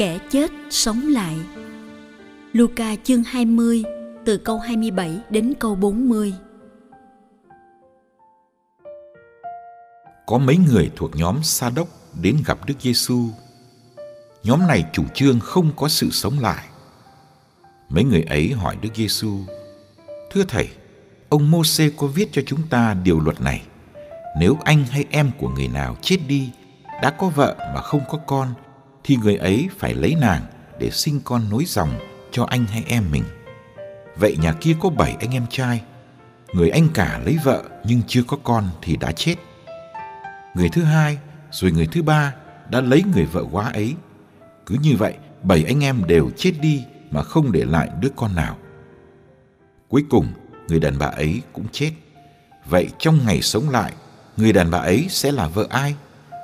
Kẻ chết sống lại Luca chương 20 từ câu 27 đến câu 40 Có mấy người thuộc nhóm Sa đốc đến gặp Đức Giêsu. Nhóm này chủ trương không có sự sống lại. Mấy người ấy hỏi Đức Giêsu: "Thưa thầy, ông Môsê có viết cho chúng ta điều luật này: nếu anh hay em của người nào chết đi, đã có vợ mà không có con thì người ấy phải lấy nàng để sinh con nối dòng cho anh hay em mình. Vậy nhà kia có bảy anh em trai, người anh cả lấy vợ nhưng chưa có con thì đã chết. Người thứ hai rồi người thứ ba đã lấy người vợ quá ấy. Cứ như vậy, bảy anh em đều chết đi mà không để lại đứa con nào. Cuối cùng, người đàn bà ấy cũng chết. Vậy trong ngày sống lại, người đàn bà ấy sẽ là vợ ai?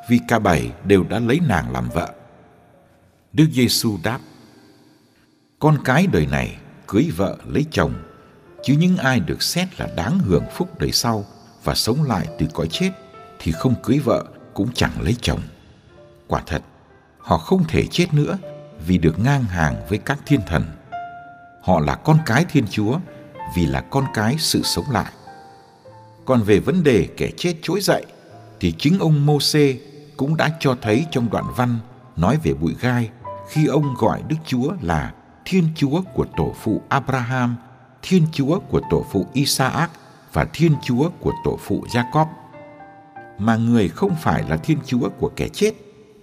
Vì cả bảy đều đã lấy nàng làm vợ. Đức Giêsu đáp: Con cái đời này cưới vợ lấy chồng, chứ những ai được xét là đáng hưởng phúc đời sau và sống lại từ cõi chết thì không cưới vợ cũng chẳng lấy chồng. Quả thật, họ không thể chết nữa vì được ngang hàng với các thiên thần. Họ là con cái Thiên Chúa vì là con cái sự sống lại. Còn về vấn đề kẻ chết trỗi dậy thì chính ông Môsê cũng đã cho thấy trong đoạn văn nói về bụi gai khi ông gọi Đức Chúa là Thiên Chúa của tổ phụ Abraham, Thiên Chúa của tổ phụ Isaac và Thiên Chúa của tổ phụ Jacob. Mà người không phải là Thiên Chúa của kẻ chết,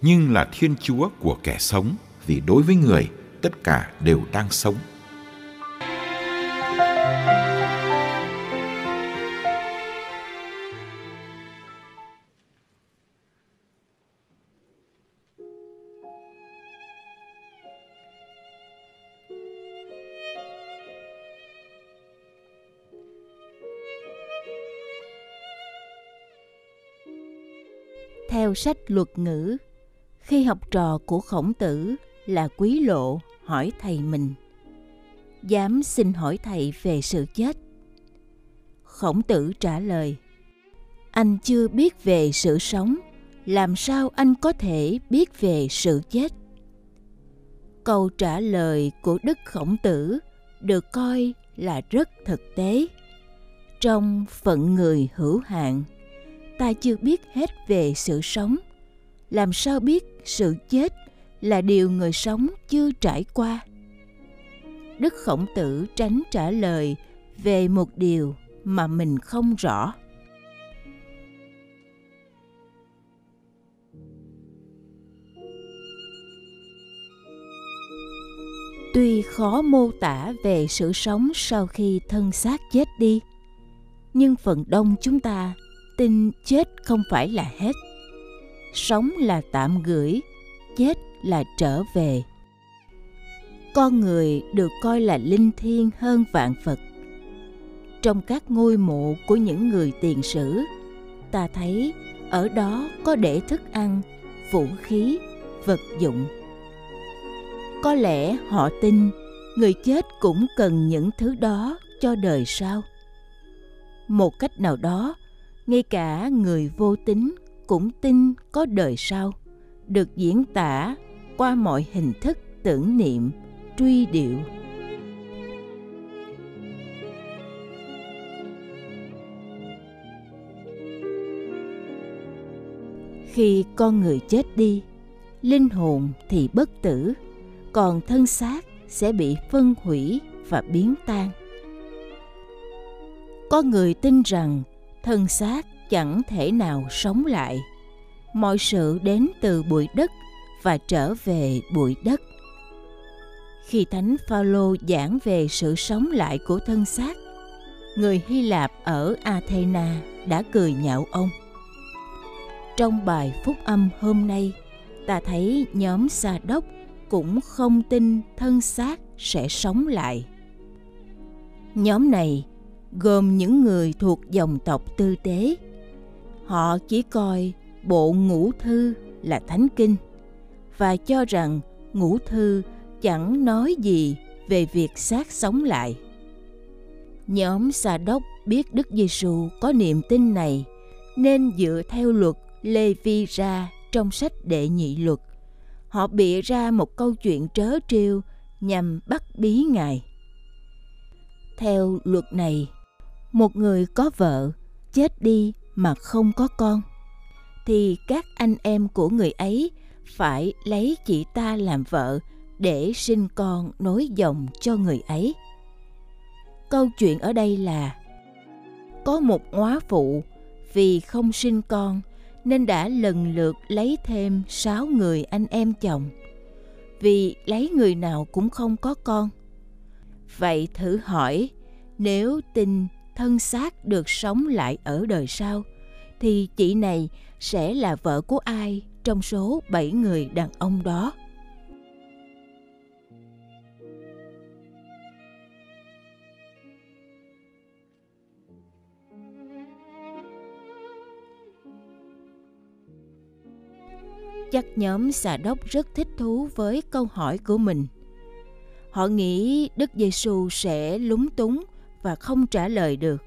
nhưng là Thiên Chúa của kẻ sống, vì đối với người tất cả đều đang sống. Theo sách luật ngữ, khi học trò của khổng tử là quý lộ hỏi thầy mình, dám xin hỏi thầy về sự chết. Khổng tử trả lời, anh chưa biết về sự sống, làm sao anh có thể biết về sự chết? Câu trả lời của Đức Khổng Tử được coi là rất thực tế. Trong phận người hữu hạn, ta chưa biết hết về sự sống. Làm sao biết sự chết là điều người sống chưa trải qua? Đức khổng tử tránh trả lời về một điều mà mình không rõ. Tuy khó mô tả về sự sống sau khi thân xác chết đi, nhưng phần đông chúng ta tin chết không phải là hết. Sống là tạm gửi, chết là trở về. Con người được coi là linh thiêng hơn vạn phật trong các ngôi mộ của những người tiền sử, ta thấy ở đó có để thức ăn, vũ khí, vật dụng. Có lẽ họ tin người chết cũng cần những thứ đó cho đời sau. Một cách nào đó ngay cả người vô tính cũng tin có đời sau, được diễn tả qua mọi hình thức tưởng niệm, truy điệu. Khi con người chết đi, linh hồn thì bất tử, còn thân xác sẽ bị phân hủy và biến tan. Có người tin rằng thân xác chẳng thể nào sống lại. Mọi sự đến từ bụi đất và trở về bụi đất. Khi thánh phaolô giảng về sự sống lại của thân xác, người hy lạp ở athena đã cười nhạo ông. Trong bài phúc âm hôm nay, ta thấy nhóm sa đốc cũng không tin thân xác sẽ sống lại. Nhóm này gồm những người thuộc dòng tộc tư tế họ chỉ coi bộ ngũ thư là thánh kinh và cho rằng ngũ thư chẳng nói gì về việc xác sống lại. Nhóm Sa đốc biết Đức Giêsu có niềm tin này nên dựa theo luật Lê Vi ra trong sách đệ nhị luật. Họ bịa ra một câu chuyện trớ trêu nhằm bắt bí Ngài. Theo luật này, một người có vợ, chết đi mà không có con, thì các anh em của người ấy phải lấy chị ta làm vợ để sinh con nối dòng cho người ấy. Câu chuyện ở đây là, có một hóa phụ vì không sinh con nên đã lần lượt lấy thêm sáu người anh em chồng, vì lấy người nào cũng không có con. Vậy thử hỏi, nếu tin thân xác được sống lại ở đời sau, thì chị này sẽ là vợ của ai trong số bảy người đàn ông đó? Chắc nhóm xà đốc rất thích thú với câu hỏi của mình. Họ nghĩ Đức Giêsu sẽ lúng túng và không trả lời được.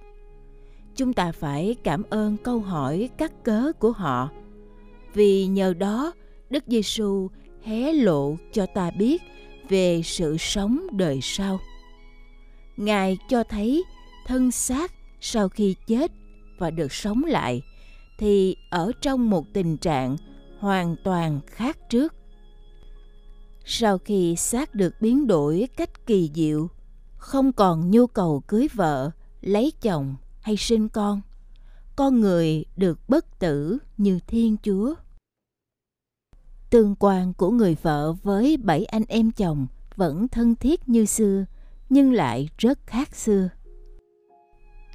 Chúng ta phải cảm ơn câu hỏi cắt cớ của họ. Vì nhờ đó, đức giêsu hé lộ cho ta biết về sự sống đời sau. Ngài cho thấy thân xác sau khi chết và được sống lại thì ở trong một tình trạng hoàn toàn khác trước. Sau khi xác được biến đổi cách kỳ diệu không còn nhu cầu cưới vợ, lấy chồng hay sinh con. Con người được bất tử như thiên chúa. Tương quan của người vợ với bảy anh em chồng vẫn thân thiết như xưa, nhưng lại rất khác xưa.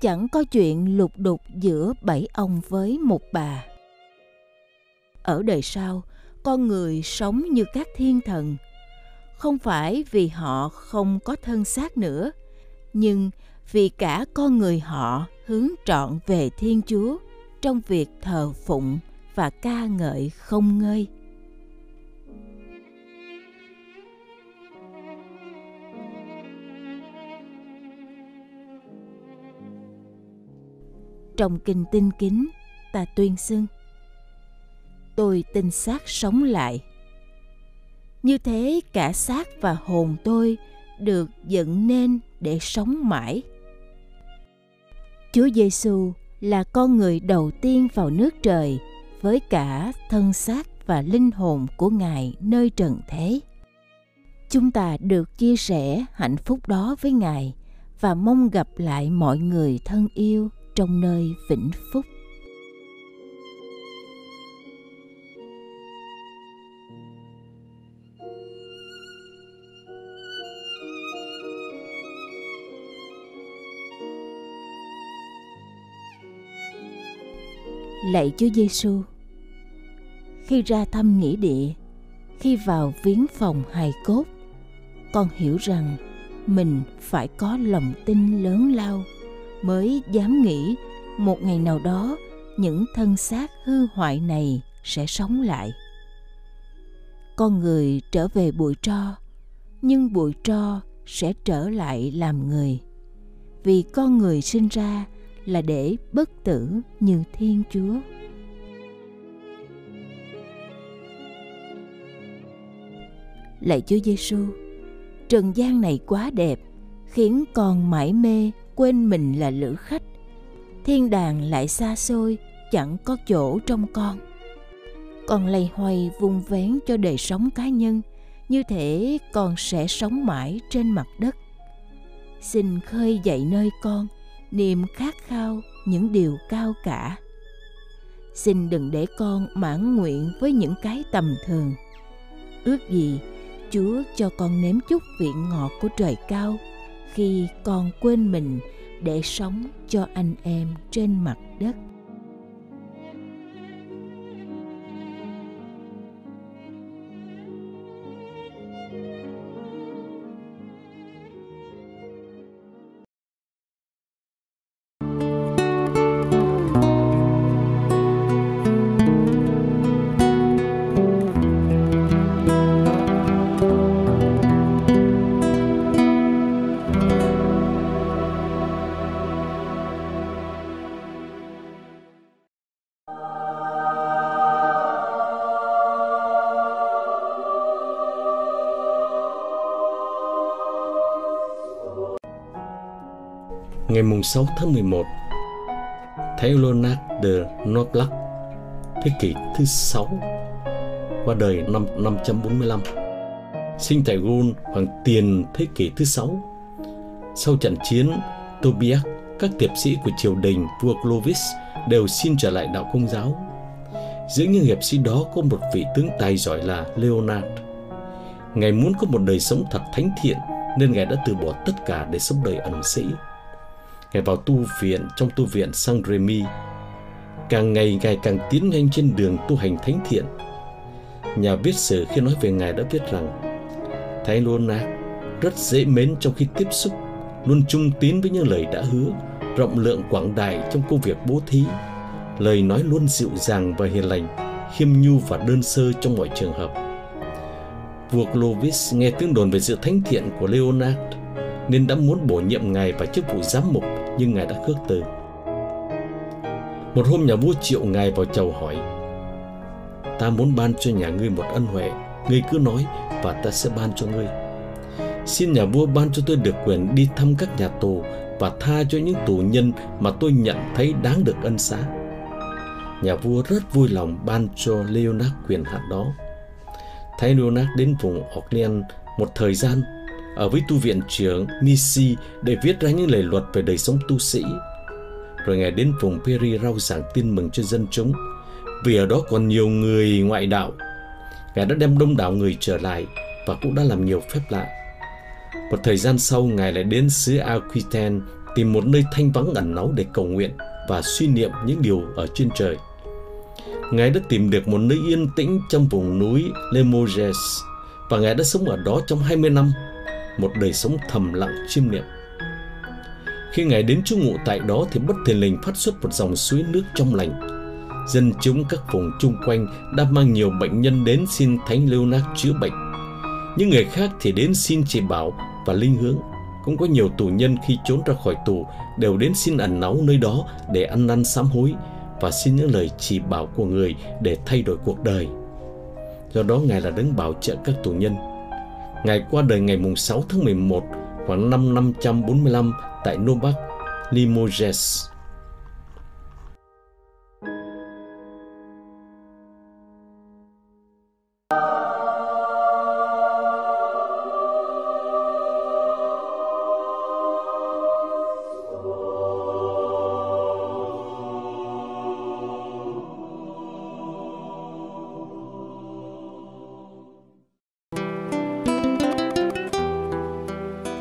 Chẳng có chuyện lục đục giữa bảy ông với một bà. Ở đời sau, con người sống như các thiên thần không phải vì họ không có thân xác nữa nhưng vì cả con người họ hướng trọn về Thiên Chúa trong việc thờ phụng và ca ngợi không ngơi. Trong kinh tinh kính, ta tuyên xưng Tôi tin xác sống lại. Như thế cả xác và hồn tôi được dựng nên để sống mãi Chúa Giêsu là con người đầu tiên vào nước trời với cả thân xác và linh hồn của Ngài nơi trần thế. Chúng ta được chia sẻ hạnh phúc đó với Ngài và mong gặp lại mọi người thân yêu trong nơi vĩnh phúc. Lạy Chúa Giêsu. Khi ra thăm nghĩa địa, khi vào viếng phòng hài cốt, con hiểu rằng mình phải có lòng tin lớn lao mới dám nghĩ một ngày nào đó những thân xác hư hoại này sẽ sống lại. Con người trở về bụi tro, nhưng bụi tro sẽ trở lại làm người. Vì con người sinh ra là để bất tử như Thiên Chúa. Lạy Chúa Giêsu, trần gian này quá đẹp, khiến con mãi mê quên mình là lữ khách. Thiên đàng lại xa xôi, chẳng có chỗ trong con. Con lầy hoay vung vén cho đời sống cá nhân, như thể con sẽ sống mãi trên mặt đất. Xin khơi dậy nơi con – niềm khát khao, những điều cao cả. Xin đừng để con mãn nguyện với những cái tầm thường. Ước gì chúa cho con nếm chút vị ngọt của trời cao khi con quên mình để sống cho anh em trên mặt đất. Ngày 6 tháng 11 Thái Leonard de Noblac thế kỷ thứ 6 qua đời năm 545 sinh tại Gun khoảng tiền thế kỷ thứ 6 sau trận chiến, Tobias, các tiệp sĩ của triều đình vua Clovis đều xin trở lại đạo công giáo. Giữa những hiệp sĩ đó có một vị tướng tài giỏi là Leonard. Ngài muốn có một đời sống thật thánh thiện, nên Ngài đã từ bỏ tất cả để sống đời ẩn sĩ. Ngài vào tu viện trong tu viện Saint Remi. Càng ngày Ngài càng tiến nhanh trên đường tu hành thánh thiện. Nhà viết sử khi nói về Ngài đã viết rằng Thái Leonard rất dễ mến trong khi tiếp xúc, luôn trung tín với những lời đã hứa, rộng lượng quảng đại trong công việc bố thí, lời nói luôn dịu dàng và hiền lành, khiêm nhu và đơn sơ trong mọi trường hợp. Vua Clovis nghe tiếng đồn về sự thánh thiện của Leonard nên đã muốn bổ nhiệm ngài vào chức vụ giám mục nhưng ngài đã khước từ. Một hôm nhà vua triệu ngài vào chầu hỏi, Ta muốn ban cho nhà ngươi một ân huệ, Ngươi cứ nói và ta sẽ ban cho ngươi. Xin nhà vua ban cho tôi được quyền đi thăm các nhà tù Và tha cho những tù nhân mà tôi nhận thấy đáng được ân xá. Nhà vua rất vui lòng ban cho Leonard quyền hạn đó. Thấy Leonard đến vùng Orleans một thời gian ở với tu viện trưởng Nisi để viết ra những lời luật về đời sống tu sĩ. Rồi ngài đến vùng Peri rao giảng tin mừng cho dân chúng, vì ở đó còn nhiều người ngoại đạo. Ngài đã đem đông đảo người trở lại và cũng đã làm nhiều phép lạ. Một thời gian sau, Ngài lại đến xứ Aquitaine tìm một nơi thanh vắng ẩn náu để cầu nguyện và suy niệm những điều ở trên trời. Ngài đã tìm được một nơi yên tĩnh trong vùng núi Limoges và Ngài đã sống ở đó trong 20 năm một đời sống thầm lặng chiêm niệm. Khi Ngài đến trú ngụ tại đó thì bất thình lình phát xuất một dòng suối nước trong lành. Dân chúng các vùng chung quanh đã mang nhiều bệnh nhân đến xin Thánh Leonard chữa bệnh. Những người khác thì đến xin chỉ bảo và linh hướng. Cũng có nhiều tù nhân khi trốn ra khỏi tù đều đến xin ẩn náu nơi đó để ăn năn sám hối và xin những lời chỉ bảo của người để thay đổi cuộc đời. Do đó Ngài là đấng bảo trợ các tù nhân Ngài qua đời ngày 6 tháng 11 khoảng năm 545 tại Novak, Limoges.